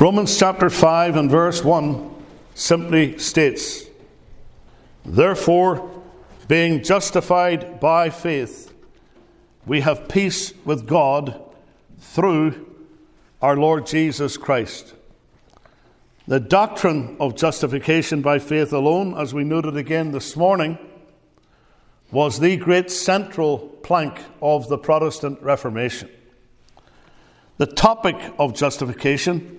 Romans chapter 5 and verse 1 simply states, Therefore, being justified by faith, we have peace with God through our Lord Jesus Christ. The doctrine of justification by faith alone, as we noted again this morning, was the great central plank of the Protestant Reformation. The topic of justification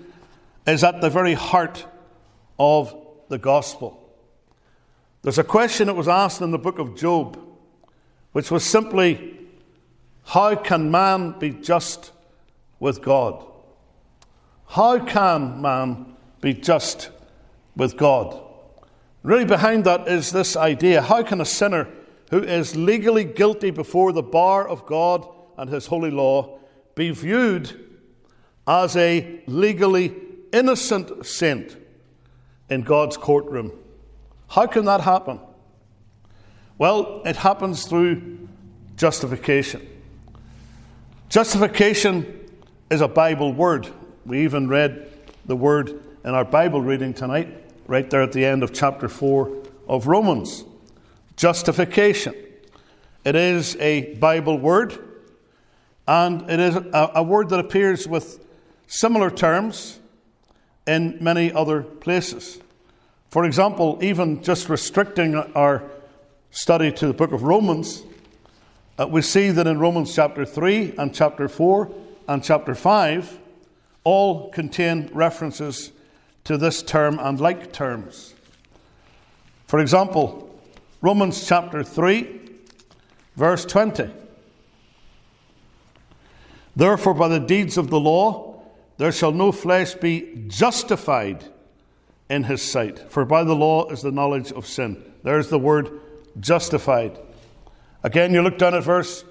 is at the very heart of the gospel. There's a question that was asked in the book of Job, which was simply How can man be just with God? How can man be just with God? Really, behind that is this idea how can a sinner who is legally guilty before the bar of God and his holy law be viewed as a legally innocent saint in God's courtroom? How can that happen? Well, it happens through justification. Justification is a Bible word. We even read the word in our Bible reading tonight, right there at the end of chapter 4 of Romans. Justification. It is a Bible word, and it is a, a word that appears with similar terms in many other places. For example, even just restricting our study to the book of Romans, uh, we see that in Romans chapter 3 and chapter 4 and chapter 5 all contain references to this term and like terms. For example, Romans chapter 3, verse 20. Therefore, by the deeds of the law, there shall no flesh be justified in his sight, for by the law is the knowledge of sin. There's the word justified. Again, you look down at verse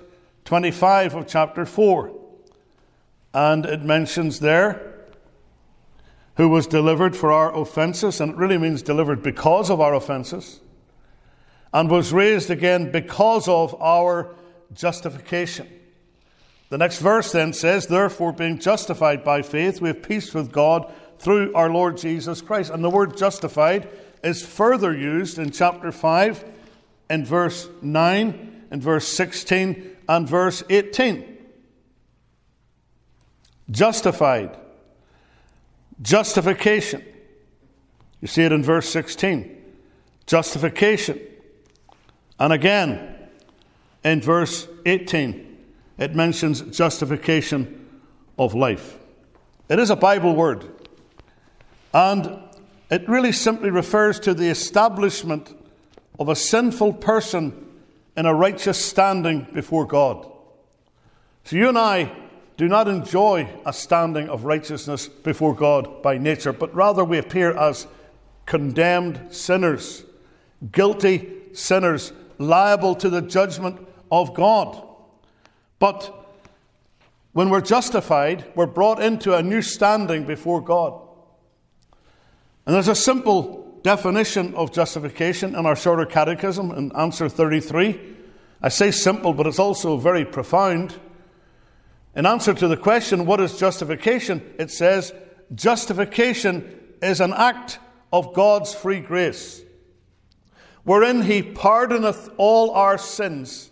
25 of chapter 4, and it mentions there who was delivered for our offences, and it really means delivered because of our offences, and was raised again because of our justification. The next verse then says, Therefore, being justified by faith, we have peace with God through our Lord Jesus Christ. And the word justified is further used in chapter 5, in verse 9, in verse 16, and verse 18. Justified. Justification. You see it in verse 16. Justification. And again, in verse 18, it mentions justification of life. It is a Bible word. And it really simply refers to the establishment of a sinful person in a righteous standing before God. So you and I do not enjoy a standing of righteousness before God by nature, but rather we appear as condemned sinners, guilty sinners, liable to the judgment of God. But when we're justified, we're brought into a new standing before God. And there's a simple definition of justification in our shorter catechism in answer 33. I say simple, but it's also very profound. In answer to the question, what is justification? It says, justification is an act of God's free grace, wherein He pardoneth all our sins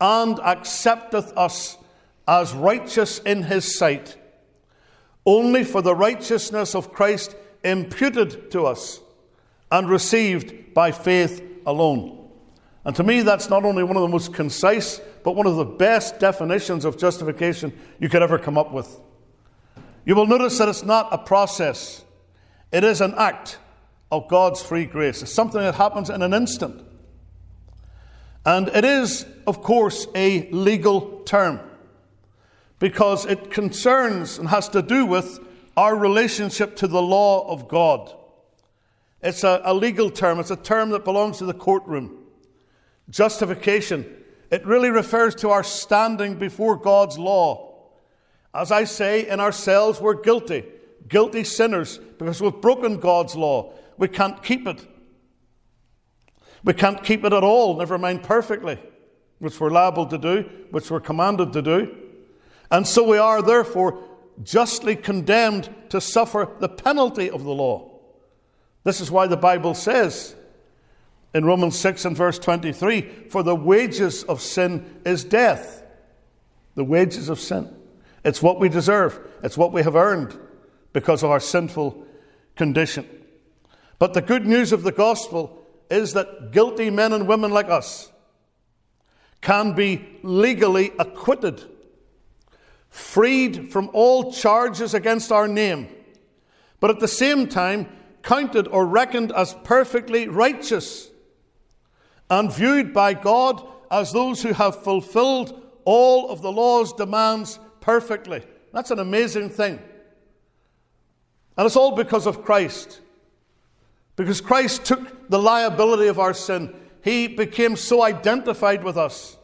and accepteth us as righteous in His sight, only for the righteousness of Christ imputed to us and received by faith alone. And to me, that's not only one of the most concise, but one of the best definitions of justification you could ever come up with. You will notice that it's not a process, it is an act of God's free grace. It's something that happens in an instant. And it is, of course, a legal term because it concerns and has to do with our relationship to the law of God. It's a, a, legal term, it's a term that belongs to the courtroom. Justification, it really refers to our standing before God's law. As I say, in ourselves, we're guilty, guilty sinners, because we've broken God's law. We can't keep it. We can't keep it at all, never mind perfectly, which we're liable to do, which we're commanded to do. And so we are, therefore, justly condemned to suffer the penalty of the law. This is why the Bible says in Romans 6 and verse 23 For the wages of sin is death. The wages of sin. It's what we deserve, it's what we have earned because of our sinful condition. But the good news of the gospel is that guilty men and women like us can be legally acquitted, freed from all charges against our name, but at the same time counted or reckoned as perfectly righteous and viewed by God as those who have fulfilled all of the law's demands perfectly. That's an amazing thing. And it's all because of Christ. Because Christ took the liability of our sin. He became so identified with us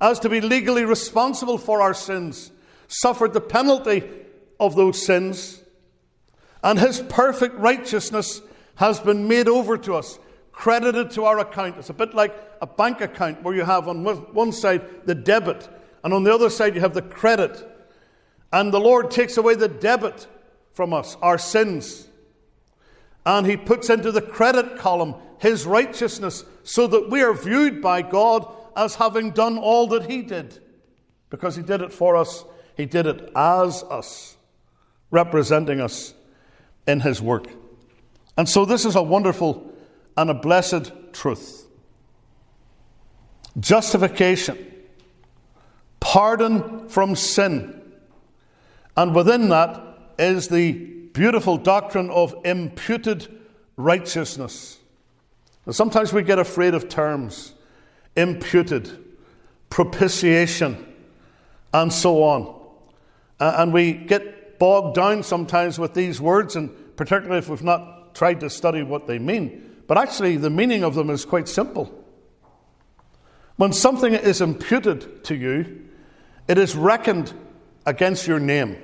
as to be legally responsible for our sins, suffered the penalty of those sins, and his perfect righteousness has been made over to us, credited to our account. It's a bit like a bank account where you have on one side the debit, and on the other side you have the credit. And the Lord takes away the debit from us, our sins and he puts into the credit column his righteousness so that we are viewed by God as having done all that he did. Because he did it for us, he did it as us, representing us in his work. And so this is a wonderful and a blessed truth. Justification, pardon from sin, and within that is the beautiful doctrine of imputed righteousness. Now, sometimes we get afraid of terms imputed, propitiation, and so on. And we get bogged down sometimes with these words, and particularly if we've not tried to study what they mean. But actually, the meaning of them is quite simple. When something is imputed to you, it is reckoned against your name.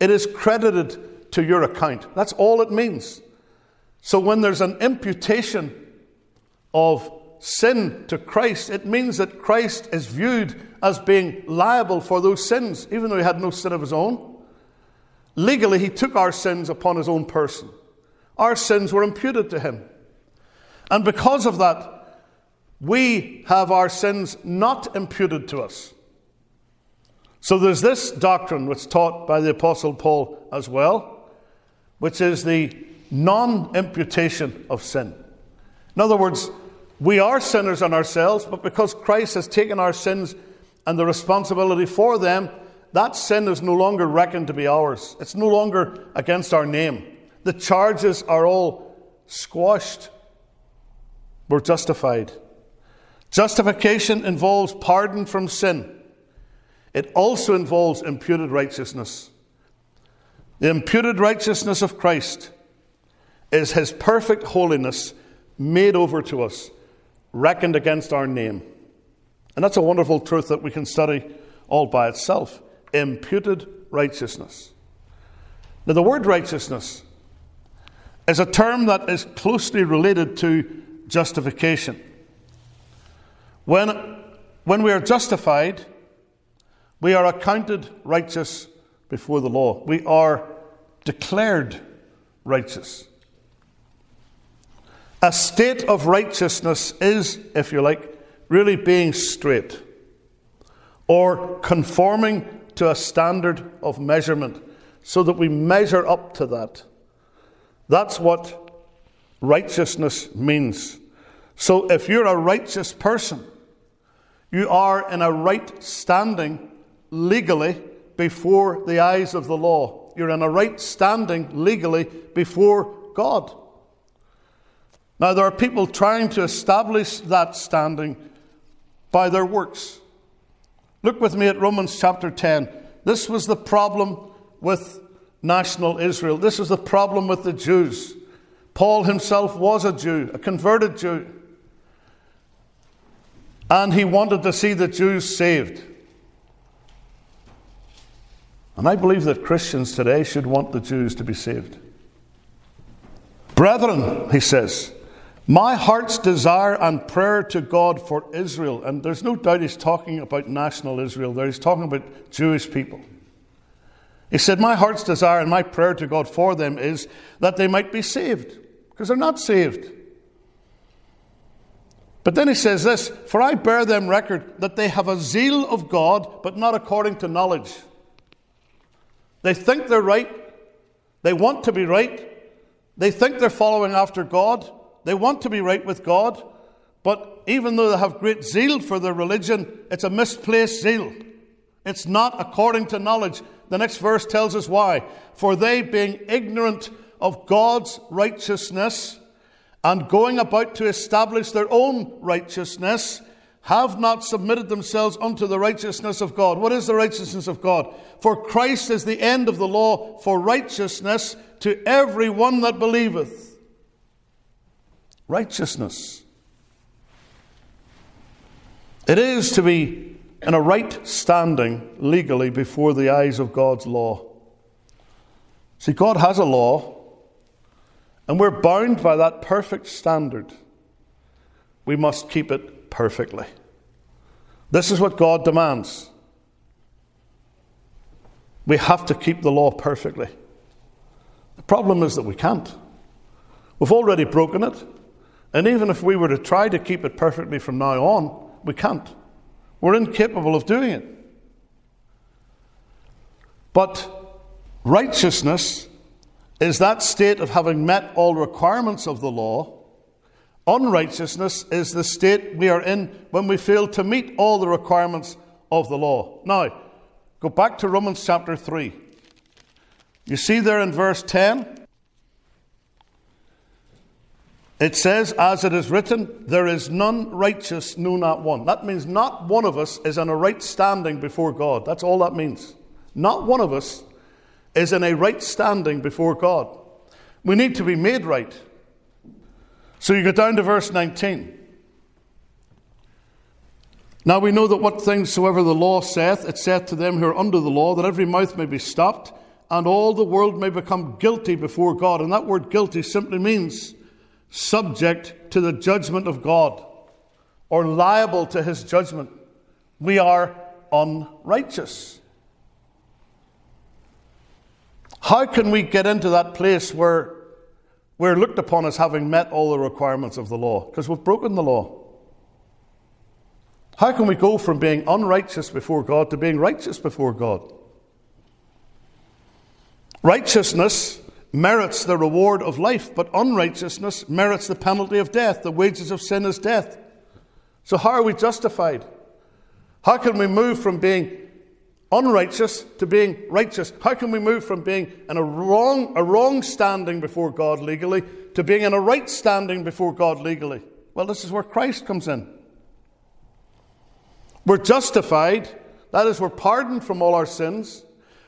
It is credited to your account. That's all it means. So when there's an imputation of sin to Christ, it means that Christ is viewed as being liable for those sins, even though he had no sin of his own. Legally, he took our sins upon his own person. Our sins were imputed to him. And because of that, we have our sins not imputed to us. So there's this doctrine which taught by the Apostle Paul as well which is the non imputation of sin. In other words, we are sinners in ourselves, but because Christ has taken our sins and the responsibility for them, that sin is no longer reckoned to be ours. It's no longer against our name. The charges are all squashed. We're justified. Justification involves pardon from sin, it also involves imputed righteousness. The imputed righteousness of Christ is his perfect holiness made over to us, reckoned against our name. And that's a wonderful truth that we can study all by itself. Imputed righteousness. Now, the word righteousness is a term that is closely related to justification. When, when we are justified, we are accounted righteous before the law. We are declared righteous. A state of righteousness is, if you like, really being straight or conforming to a standard of measurement so that we measure up to that. That's what righteousness means. So if you're a righteous person, you are in a right standing legally before the eyes of the law. You're in a right standing legally before God. Now, there are people trying to establish that standing by their works. Look with me at Romans chapter 10. This was the problem with national Israel. This was the problem with the Jews. Paul himself was a Jew, a converted Jew. And he wanted to see the Jews saved. And I believe that Christians today should want the Jews to be saved. Brethren, he says, my heart's desire and prayer to God for Israel, and there's no doubt he's talking about national Israel there, he's talking about Jewish people, He said, My heart's desire and my prayer to God for them is that they might be saved, because they're not saved. But then he says this For I bear them record that they have a zeal of God, but not according to knowledge. They think they're right, they want to be right, they think they're following after God, they want to be right with God, but even though they have great zeal for their religion, it's a misplaced zeal. It's not according to knowledge. The next verse tells us why. For they, being ignorant of God's righteousness, and going about to establish their own righteousness, have not submitted themselves unto the righteousness of God. What is the righteousness of God? For Christ is the end of the law for righteousness to every one that believeth. Righteousness. It is to be in a right standing legally before the eyes of God's law. See, God has a law, and we're bound by that perfect standard. We must keep it perfectly. This is what God demands. We have to keep the law perfectly. The problem is that we can't. We've already broken it, and even if we were to try to keep it perfectly from now on, we can't. We're incapable of doing it. But righteousness is that state of having met all requirements of the law. Unrighteousness is the state we are in when we fail to meet all the requirements of the law. Now, go back to Romans chapter 3. You see there in verse 10, it says, As it is written, there is none righteous, no, not one. That means not one of us is in a right standing before God. That's all that means. Not one of us is in a right standing before God. We need to be made right. So you go down to verse 19. Now we know that what things soever the law saith, it saith to them who are under the law, that every mouth may be stopped, and all the world may become guilty before God. And that word guilty simply means subject to the judgment of God, or liable to his judgment. We are unrighteous. How can we get into that place where we're looked upon as having met all the requirements of the law? Because we've broken the law. How can we go from being unrighteous before God to being righteous before God? Righteousness merits the reward of life, but unrighteousness merits the penalty of death. The wages of sin is death. So, how are we justified? How can we move from being unrighteous to being righteous. How can we move from being in a wrong, a wrong standing before God legally to being in a right standing before God legally? Well, this is where Christ comes in. We're justified, that is, we're pardoned from all our sins.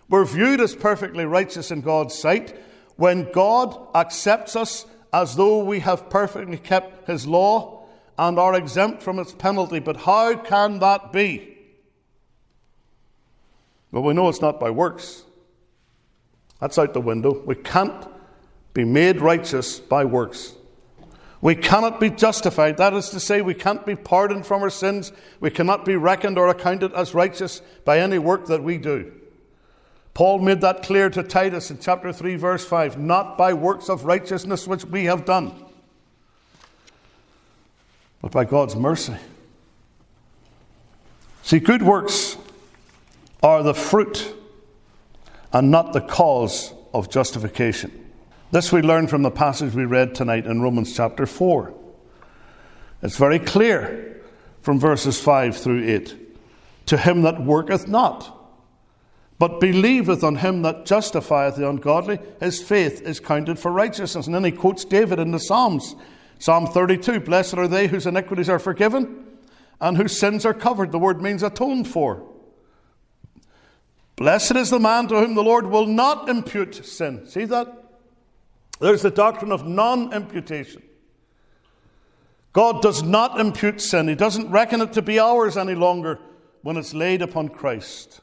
We're viewed as perfectly righteous in God's sight when God accepts us as though we have perfectly kept His law and are exempt from its penalty. But how can that be? But we know it's not by works. That's out the window. We can't be made righteous by works. We cannot be justified. That is to say, we can't be pardoned from our sins. We cannot be reckoned or accounted as righteous by any work that we do. Paul made that clear to Titus in chapter 3, verse 5 not by works of righteousness which we have done, but by God's mercy. See, good works are the fruit and not the cause of justification. This we learn from the passage we read tonight in Romans chapter 4. It's very clear from verses 5 through 8. To him that worketh not, but believeth on him that justifieth the ungodly, his faith is counted for righteousness. And then he quotes David in the Psalms. Psalm 32 Blessed are they whose iniquities are forgiven and whose sins are covered. The word means atoned for. Blessed is the man to whom the Lord will not impute sin. See that? There's the doctrine of non imputation. God does not impute sin, He doesn't reckon it to be ours any longer when it's laid upon Christ.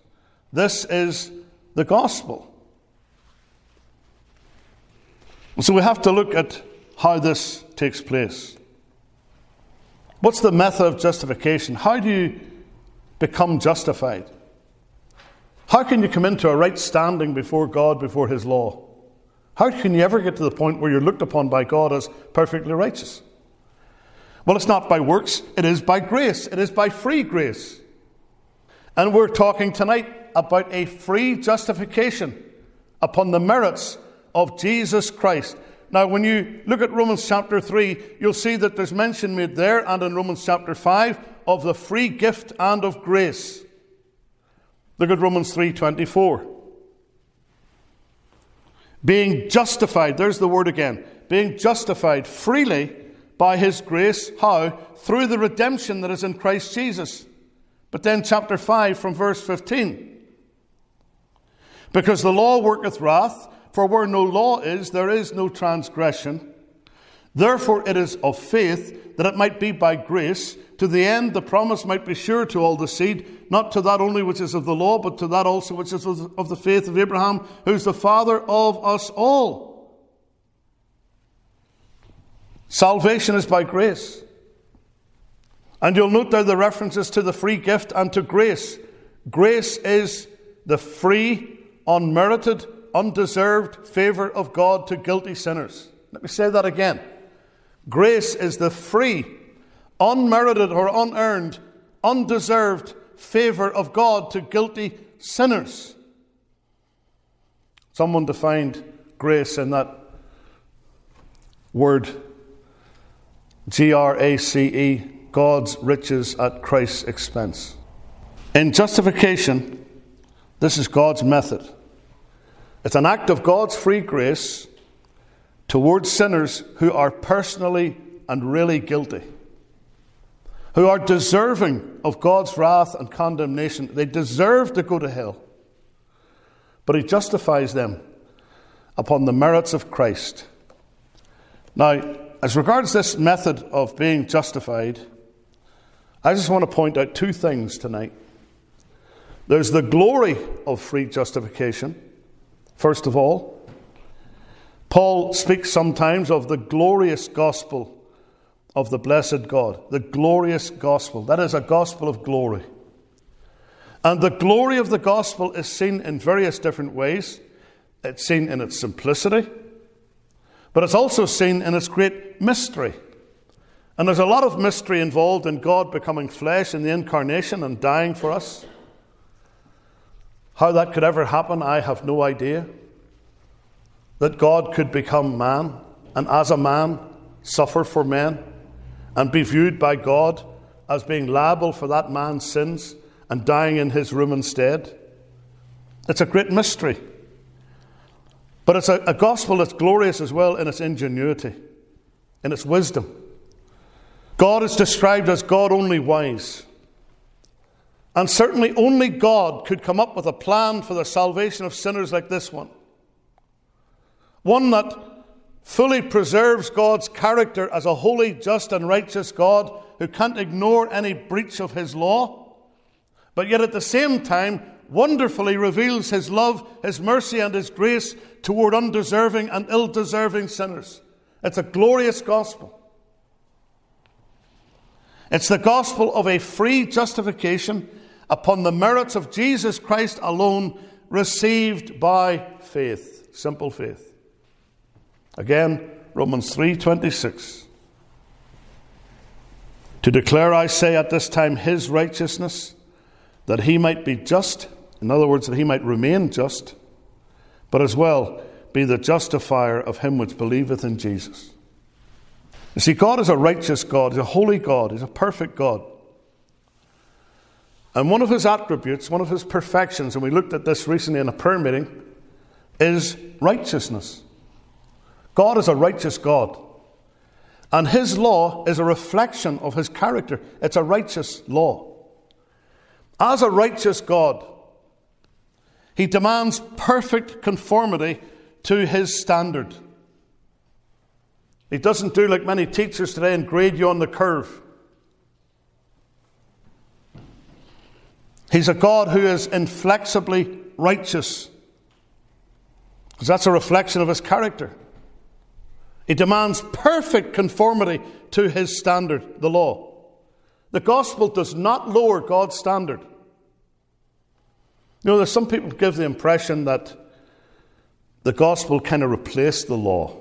This is the gospel. So we have to look at how this takes place. What's the method of justification? How do you become justified? How can you come into a right standing before God, before His law? How can you ever get to the point where you're looked upon by God as perfectly righteous? Well, it's not by works, it is by grace, it is by free grace. And we're talking tonight about a free justification upon the merits of Jesus Christ. Now, when you look at Romans chapter 3, you'll see that there's mention made there and in Romans chapter 5 of the free gift and of grace. Look at Romans 3:24. Being justified, there's the word again. Being justified freely by his grace, how? Through the redemption that is in Christ Jesus. But then chapter 5 from verse 15. Because the law worketh wrath, for where no law is, there is no transgression. Therefore it is of faith that it might be by grace, to the end the promise might be sure to all the seed, not to that only which is of the law, but to that also which is of the faith of Abraham, who's the father of us all. Salvation is by grace. And you'll note there the references to the free gift and to grace. Grace is the free, unmerited, undeserved favour of God to guilty sinners. Let me say that again. Grace is the free, unmerited or unearned, undeserved favour of God to guilty sinners. Someone defined grace in that word G R A C E, God's riches at Christ's expense. In justification, this is God's method. It's an act of God's free grace towards sinners who are personally and really guilty, who are deserving of God's wrath and condemnation. They deserve to go to hell. But He justifies them upon the merits of Christ. Now, as regards this method of being justified, I just want to point out two things tonight. There's the glory of free justification, first of all. Paul speaks sometimes of the glorious gospel of the blessed God. The glorious gospel. That is a gospel of glory. And the glory of the gospel is seen in various different ways. It's seen in its simplicity, but it's also seen in its great mystery. And there's a lot of mystery involved in God becoming flesh in the incarnation and dying for us. How that could ever happen, I have no idea. That God could become man and as a man suffer for men and be viewed by God as being liable for that man's sins and dying in his room instead. It's a great mystery. But it's a, a gospel that's glorious as well in its ingenuity, in its wisdom. God is described as God only wise. And certainly only God could come up with a plan for the salvation of sinners like this one. One that fully preserves God's character as a holy, just, and righteous God who can't ignore any breach of his law, but yet at the same time wonderfully reveals his love, his mercy, and his grace toward undeserving and ill deserving sinners. It's a glorious gospel. It's the gospel of a free justification upon the merits of Jesus Christ alone, received by faith. Simple faith. Again, Romans 3:26. To declare, I say, at this time his righteousness, that he might be just in other words, that he might remain just, but as well be the justifier of him which believeth in Jesus. You see, God is a righteous God, He's a holy God, He's a perfect God. And one of His attributes, one of His perfections, and we looked at this recently in a prayer meeting, is righteousness. God is a righteous God. And His law is a reflection of His character, it's a righteous law. As a righteous God, he demands perfect conformity to his standard. He doesn't do like many teachers today and grade you on the curve. He's a God who is inflexibly righteous, because that's a reflection of his character. He demands perfect conformity to his standard, the law. The gospel does not lower God's standard. You know, there's some people give the impression that the gospel kind of replaced the law.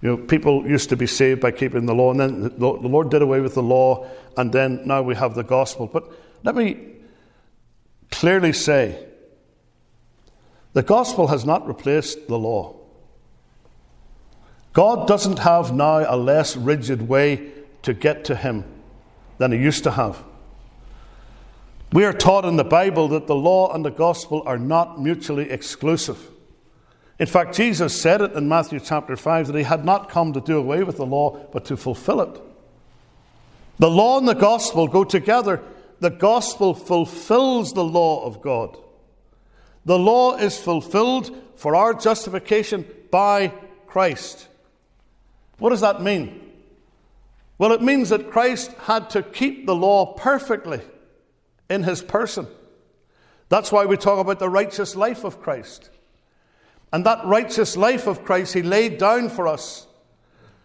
You know, people used to be saved by keeping the law, and then the Lord did away with the law, and then now we have the gospel. But let me clearly say the gospel has not replaced the law. God doesn't have now a less rigid way to get to Him than He used to have. We are taught in the Bible that the law and the gospel are not mutually exclusive. In fact, Jesus said it in Matthew chapter 5 that he had not come to do away with the law, but to fulfill it. The law and the gospel go together. The gospel fulfills the law of God. The law is fulfilled for our justification by Christ. What does that mean? Well, it means that Christ had to keep the law perfectly in his person. That's why we talk about the righteous life of Christ. And that righteous life of Christ he laid down for us.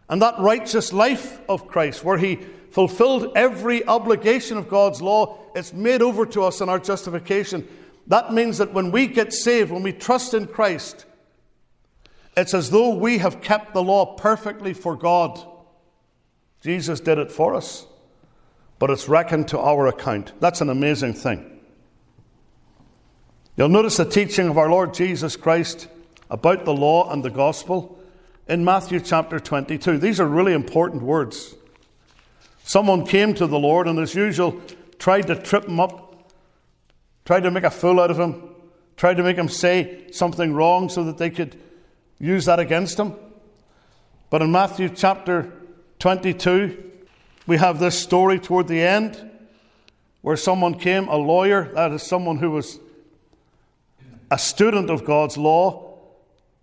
And that righteous life of Christ, where he fulfilled every obligation of God's law, it's made over to us in our justification. That means that when we get saved, when we trust in Christ, it's as though we have kept the law perfectly for God. Jesus did it for us, but it's reckoned to our account. That's an amazing thing. You'll notice the teaching of our Lord Jesus Christ about the law and the gospel in Matthew chapter 22. These are really important words. Someone came to the Lord and, as usual, tried to trip him up, tried to make a fool out of him, tried to make him say something wrong so that they could use that against him. But in Matthew chapter 22, we have this story toward the end where someone came, a lawyer, that is someone who was a student of God's law,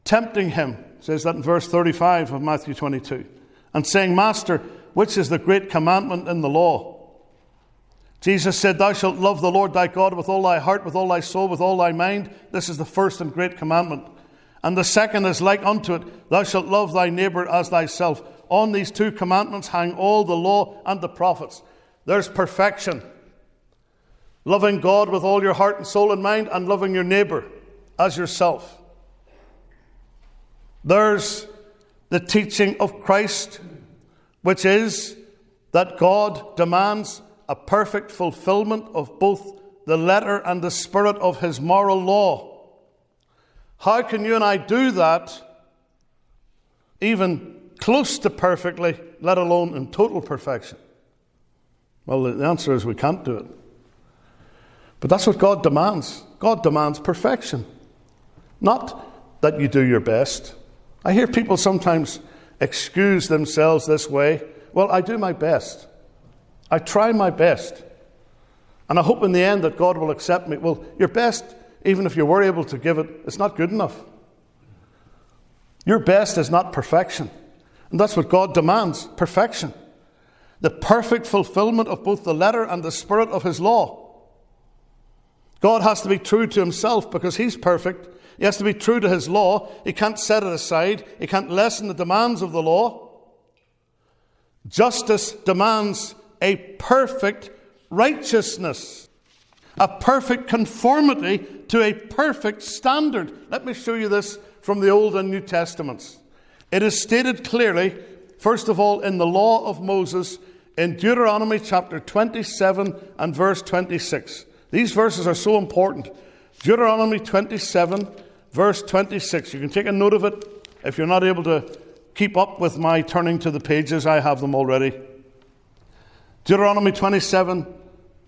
tempting him, says that in verse 35 of Matthew 22, and saying, Master, which is the great commandment in the law? Jesus said, Thou shalt love the Lord thy God with all thy heart, with all thy soul, with all thy mind. This is the first and great commandment. And the second is like unto it, Thou shalt love thy neighbour as thyself. On these two commandments hang all the law and the prophets. There's perfection. Loving God with all your heart and soul and mind, and loving your neighbour as yourself. There's the teaching of Christ, which is that God demands a perfect fulfillment of both the letter and the spirit of his moral law. How can you and I do that, even close to perfectly, let alone in total perfection? Well, the answer is we can't do it. But that's what God demands. God demands perfection. Not that you do your best, I hear people sometimes excuse themselves this way. Well, I do my best. I try my best. And I hope in the end that God will accept me. Well, your best, even if you were able to give it, it's not good enough. Your best is not perfection. And that's what God demands perfection. The perfect fulfillment of both the letter and the spirit of His law. God has to be true to Himself because He's perfect he has to be true to his law. He can't set it aside. He can't lessen the demands of the law. Justice demands a perfect righteousness, a perfect conformity to a perfect standard. Let me show you this from the Old and New Testaments. It is stated clearly, first of all, in the law of Moses in Deuteronomy chapter 27 and verse 26. These verses are so important. Deuteronomy 27 verse 26. You can take a note of it if you're not able to keep up with my turning to the pages, I have them already. Deuteronomy 27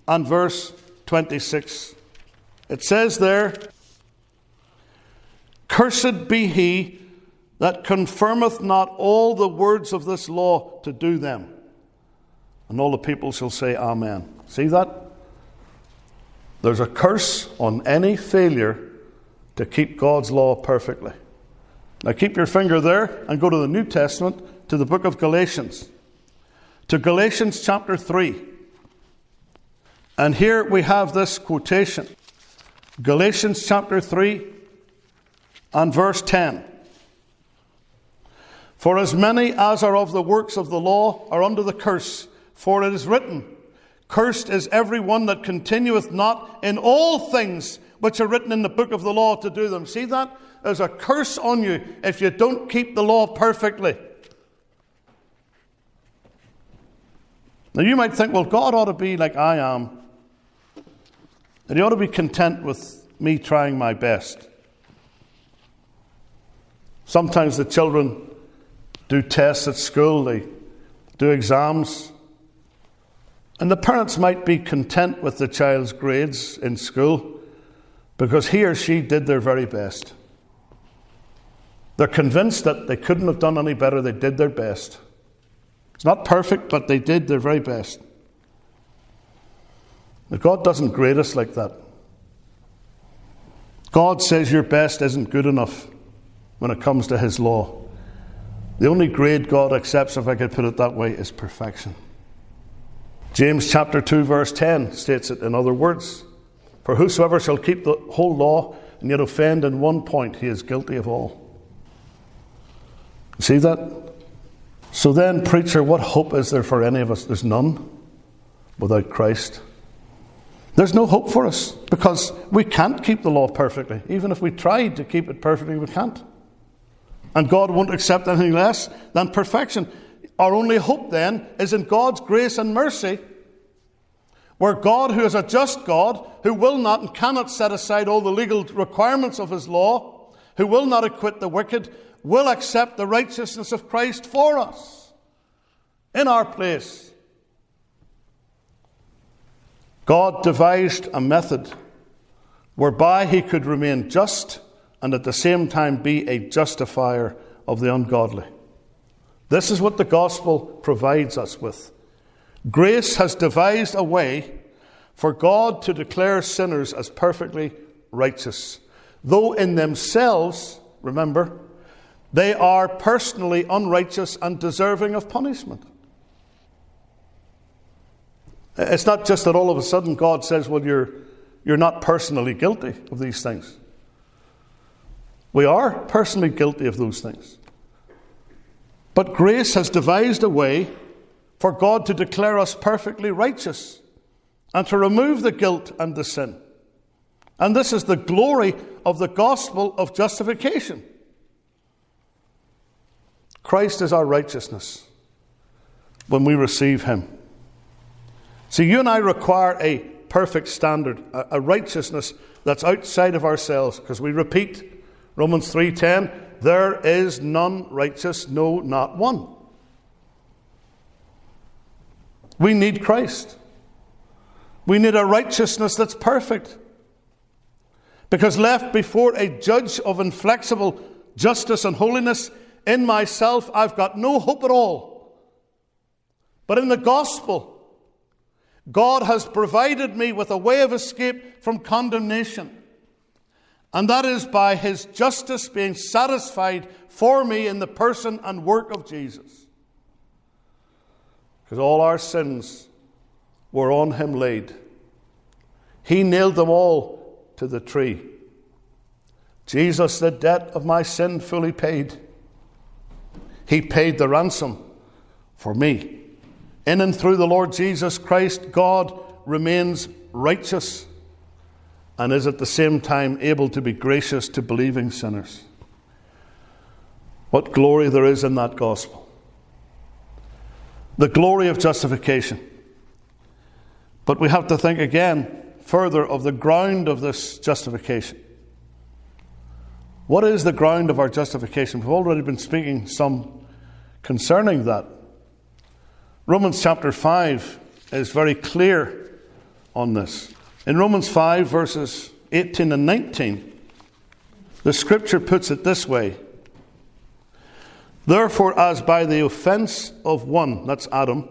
and verse 26. It says there, Cursed be he that confirmeth not all the words of this law to do them. And all the people shall say, Amen. See that? There's a curse on any failure to keep God's law perfectly. Now keep your finger there and go to the New Testament, to the book of Galatians, to Galatians chapter 3. And here we have this quotation Galatians chapter 3 and verse 10. For as many as are of the works of the law are under the curse, for it is written, Cursed is every one that continueth not in all things which are written in the book of the law to do them. See that? There's a curse on you if you don't keep the law perfectly. Now you might think, well, God ought to be like I am, and you ought to be content with me trying my best. Sometimes the children do tests at school, they do exams, and the parents might be content with the child's grades in school because he or she did their very best. They're convinced that they couldn't have done any better, they did their best. It's not perfect, but they did their very best. God doesn't grade us like that. God says your best isn't good enough when it comes to His law. The only grade God accepts, if I could put it that way, is perfection. James chapter 2, verse 10 states it in other words For whosoever shall keep the whole law and yet offend in one point, he is guilty of all. See that? So then, preacher, what hope is there for any of us? There's none without Christ. There's no hope for us because we can't keep the law perfectly. Even if we tried to keep it perfectly, we can't. And God won't accept anything less than perfection. Our only hope then is in God's grace and mercy, where God, who is a just God, who will not and cannot set aside all the legal requirements of his law, who will not acquit the wicked, will accept the righteousness of Christ for us in our place. God devised a method whereby he could remain just and at the same time be a justifier of the ungodly. This is what the gospel provides us with. Grace has devised a way for God to declare sinners as perfectly righteous, though in themselves, remember, they are personally unrighteous and deserving of punishment. It's not just that all of a sudden God says, Well, you're, you're not personally guilty of these things. We are personally guilty of those things. But grace has devised a way for God to declare us perfectly righteous and to remove the guilt and the sin. And this is the glory of the gospel of justification. Christ is our righteousness when we receive Him. See, you and I require a perfect standard, a, righteousness that's outside of ourselves, because we repeat Romans 3:10, there is none righteous, no, not one. We need Christ. We need a righteousness that's perfect. Because left before a judge of inflexible justice and holiness, in myself, I've got no hope at all. But in the gospel, God has provided me with a way of escape from condemnation. And that is by his justice being satisfied for me in the person and work of Jesus. Because all our sins were on him laid. He nailed them all to the tree. Jesus, the debt of my sin fully paid. He paid the ransom for me. In and through the Lord Jesus Christ, God remains righteous and is at the same time able to be gracious to believing sinners. What glory there is in that gospel! The glory of justification. But we have to think again further of the ground of this justification. What is the ground of our justification? We've already been speaking some concerning that. Romans chapter 5 is very clear on this. In Romans 5, verses 18 and 19, the scripture puts it this way Therefore, as by the offense of one, that's Adam,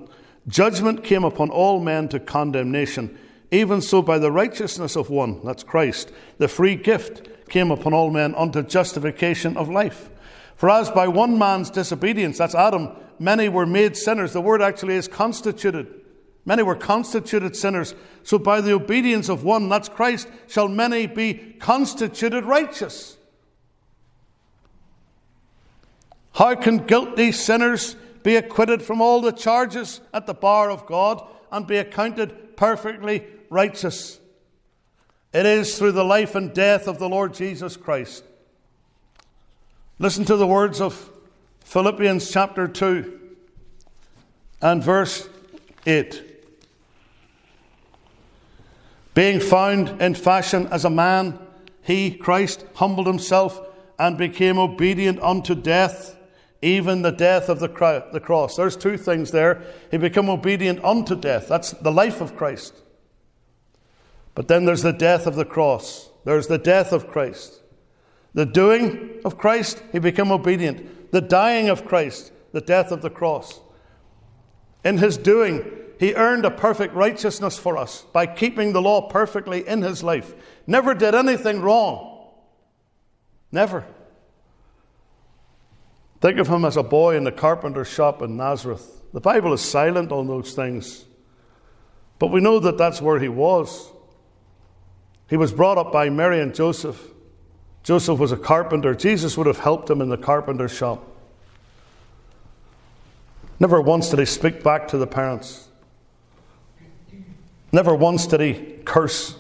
judgment came upon all men to condemnation, even so by the righteousness of one, that's Christ, the free gift came upon all men unto justification of life. For as by one man's disobedience, that's Adam, many were made sinners. The word actually is constituted. Many were constituted sinners. So by the obedience of one, that's Christ, shall many be constituted righteous. How can guilty sinners be acquitted from all the charges at the bar of God and be accounted perfectly righteous? It is through the life and death of the Lord Jesus Christ. Listen to the words of Philippians chapter 2 and verse 8. Being found in fashion as a man, he, Christ, humbled himself and became obedient unto death, even the death of the, cross. There's two things there. He became obedient unto death. That's the life of Christ. But then there's the death of the cross. There's the death of Christ. The doing of Christ, he became obedient. The dying of Christ, the death of the cross. In his doing, he earned a perfect righteousness for us by keeping the law perfectly in his life. Never did anything wrong. Never. Think of him as a boy in the carpenter's shop in Nazareth. The Bible is silent on those things. But we know that that's where he was. He was brought up by Mary and Joseph. Joseph was a carpenter. Jesus would have helped him in the carpenter's shop. Never once did he speak back to the parents. Never once did he curse.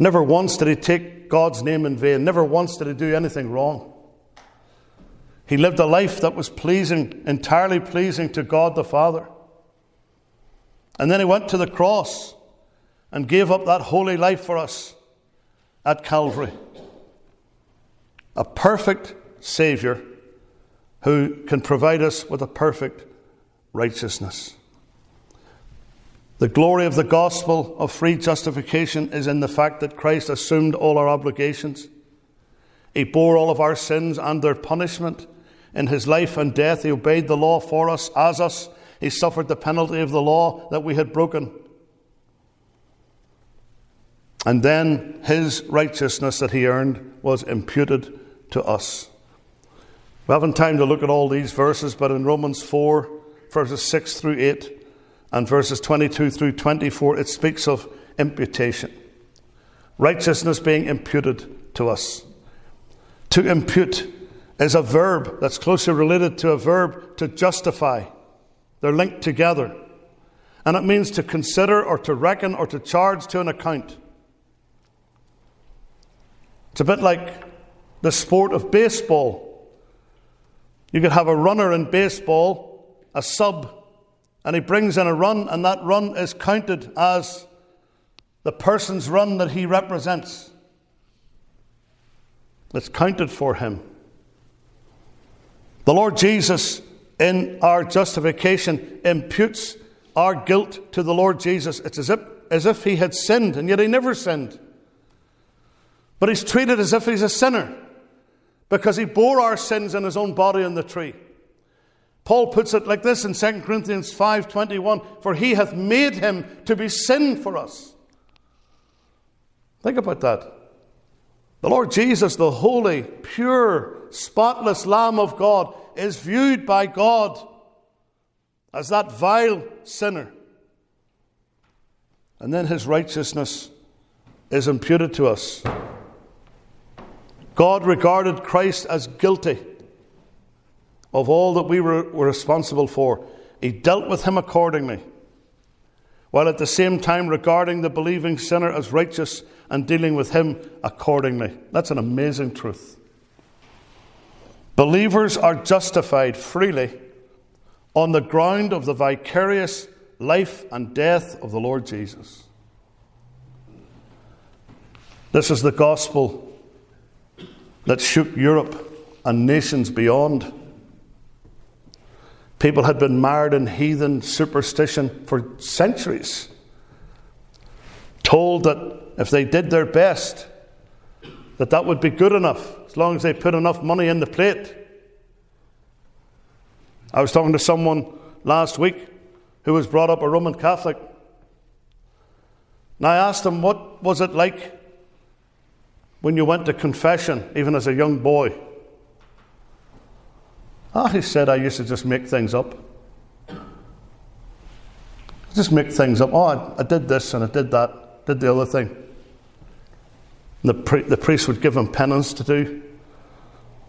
Never once did he take God's name in vain. Never once did he do anything wrong. He lived a life that was pleasing, entirely pleasing to God the Father. And then he went to the cross and gave up that holy life for us at Calvary. A perfect Saviour who can provide us with a perfect righteousness. The glory of the gospel of free justification is in the fact that Christ assumed all our obligations. He bore all of our sins and their punishment. In his life and death, he obeyed the law for us, as us. He suffered the penalty of the law that we had broken. And then his righteousness that he earned was imputed to us. We haven't time to look at all these verses, but in Romans 4, verses 6 through 8, and verses 22 through 24, it speaks of imputation. Righteousness being imputed to us. To impute is a verb that's closely related to a verb to justify. They're linked together. And it means to consider or to reckon or to charge to an account. It's a bit like the sport of baseball. You could have a runner in baseball, a sub, and he brings in a run, and that run is counted as the person's run that he represents. It's counted for him. The Lord Jesus, in our justification, imputes our guilt to the Lord Jesus. It's as if, as if he had sinned, and yet he never sinned. But he's treated as if he's a sinner because he bore our sins in his own body on the tree. Paul puts it like this in 2 Corinthians 5:21, for he hath made him to be sin for us. Think about that. The Lord Jesus, the holy, pure, spotless Lamb of God, is viewed by God as that vile sinner. And then his righteousness is imputed to us. God regarded Christ as guilty of all that we were, were responsible for. He dealt with him accordingly, while at the same time regarding the believing sinner as righteous and dealing with him accordingly. That's an amazing truth. Believers are justified freely on the ground of the vicarious life and death of the Lord Jesus. This is the gospel that shook Europe and nations beyond. People had been mired in heathen superstition for centuries, told that if they did their best, that that would be good enough as long as they put enough money in the plate. I was talking to someone last week who was brought up a Roman Catholic. And I asked him, what was it like when you went to confession, even as a young boy? Ah, he said, I used to just make things up. Just make things up. Oh, I, I did this and I did that, did the other thing. And the, pri- the priest would give him penance to do.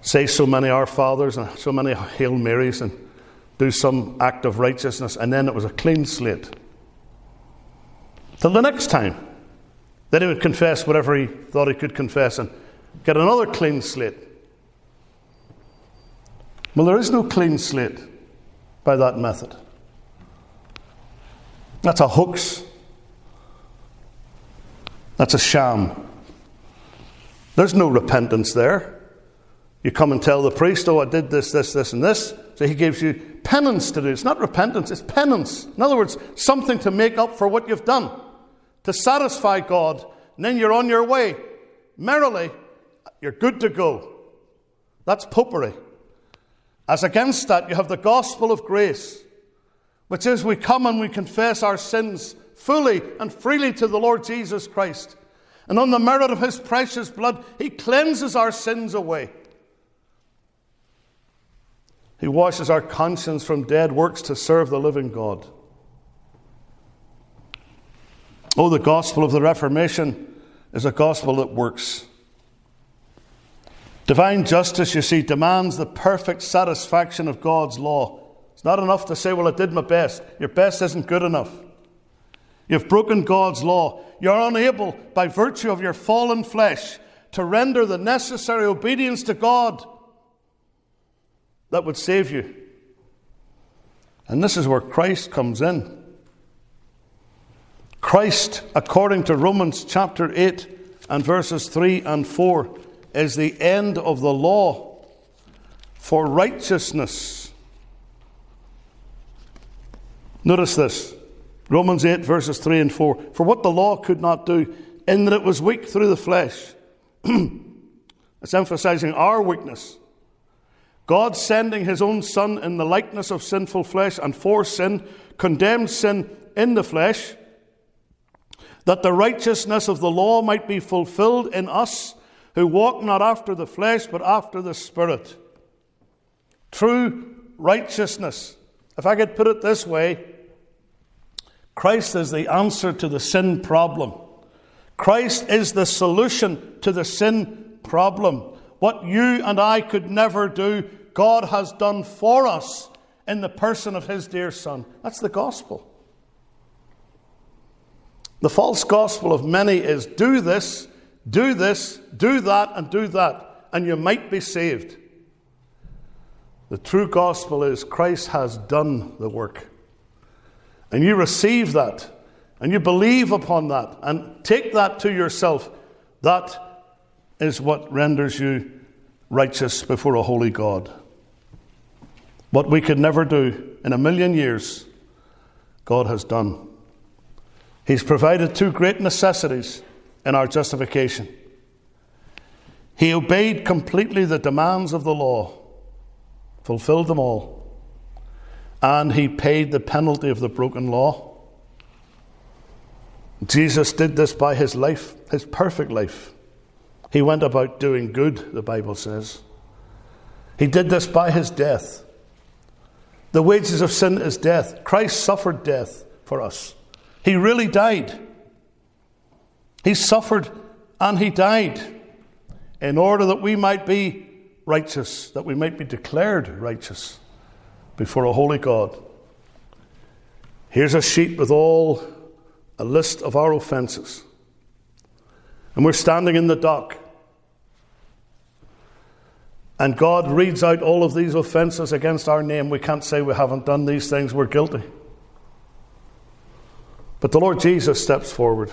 Say so many Our Fathers and so many Hail Marys and do some act of righteousness. And then it was a clean slate. Till the next time. Then he would confess whatever he thought he could confess and get another clean slate. Well, there is no clean slate by that method. That's a hoax. That's a sham. There's no repentance there. You come and tell the priest, oh, I did this, this, this, and this. So he gives you penance to do. It's not repentance, it's penance. In other words, something to make up for what you've done, to satisfy God. And then you're on your way. Merrily, you're good to go. That's popery. As against that, you have the gospel of grace, which is we come and we confess our sins fully and freely to the Lord Jesus Christ. And on the merit of his precious blood, he cleanses our sins away. He washes our conscience from dead works to serve the living God. Oh, the gospel of the Reformation is a gospel that works. Divine justice, you see, demands the perfect satisfaction of God's law. It's not enough to say, Well, I did my best. Your best isn't good enough. You've broken God's law. You're unable, by virtue of your fallen flesh, to render the necessary obedience to God that would save you. And this is where Christ comes in. Christ, according to Romans chapter 8 and verses 3 and 4, is the end of the law for righteousness. Notice this Romans 8, verses 3 and 4. For what the law could not do, in that it was weak through the flesh. it's emphasizing our weakness. God sending his own Son in the likeness of sinful flesh and for sin, condemned sin in the flesh, that the righteousness of the law might be fulfilled in us who walk not after the flesh, but after the Spirit. True righteousness. If I could put it this way, Christ is the answer to the sin problem. Christ is the solution to the sin problem. What you and I could never do, God has done for us in the person of His dear Son. That's the gospel. The false gospel of many is do this do this, do that, and do that, and you might be saved. The true gospel is Christ has done the work. And you receive that, and you believe upon that, and take that to yourself. That is what renders you righteous before a holy God. What we could never do in a million years, God has done. He's provided two great necessities in our justification. He obeyed completely the demands of the law, fulfilled them all, and he paid the penalty of the broken law. Jesus did this by his life, his perfect life. He went about doing good, the Bible says. He did this by his death. The wages of sin is death. Christ suffered death for us. He really died. He suffered and he died in order that we might be righteous, that we might be declared righteous before a holy God. Here's a sheet with all a list of our offences. And we're standing in the dock. And God reads out all of these offences against our name. We can't say we haven't done these things, we're guilty. But the Lord Jesus steps forward.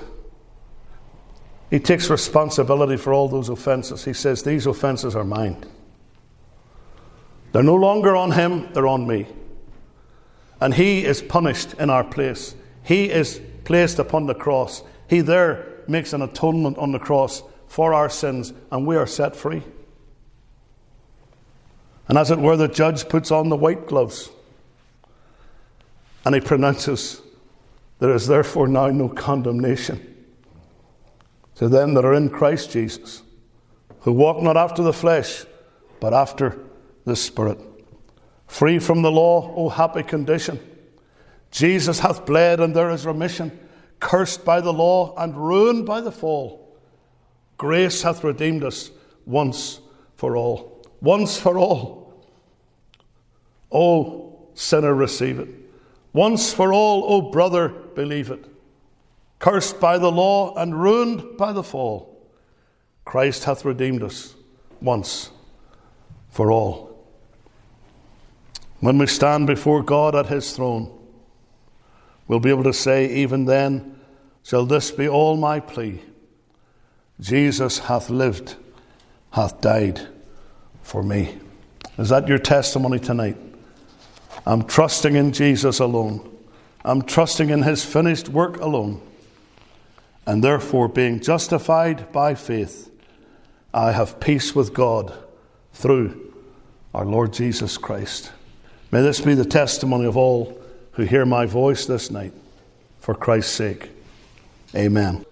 He takes responsibility for all those offences. He says, These offences are mine. They're no longer on him, they're on me. And he is punished in our place. He is placed upon the cross. He there makes an atonement on the cross for our sins, and we are set free. And as it were, the judge puts on the white gloves and he pronounces, There is therefore now no condemnation to them that are in Christ Jesus, who walk not after the flesh, but after the Spirit. Free from the law, O happy condition. Jesus hath bled, and there is remission. Cursed by the law and ruined by the fall. Grace hath redeemed us once for all. Once for all. O sinner, receive it. Once for all, O brother, believe it. cursed by the law and ruined by the fall, Christ hath redeemed us once for all. When we stand before God at his throne, we'll be able to say, even then, shall this be all my plea? Jesus hath lived, hath died for me. Is that your testimony tonight? I'm trusting in Jesus alone. I'm trusting in his finished work alone. And therefore, being justified by faith, I have peace with God through our Lord Jesus Christ. May this be the testimony of all who hear my voice this night, for Christ's sake. Amen.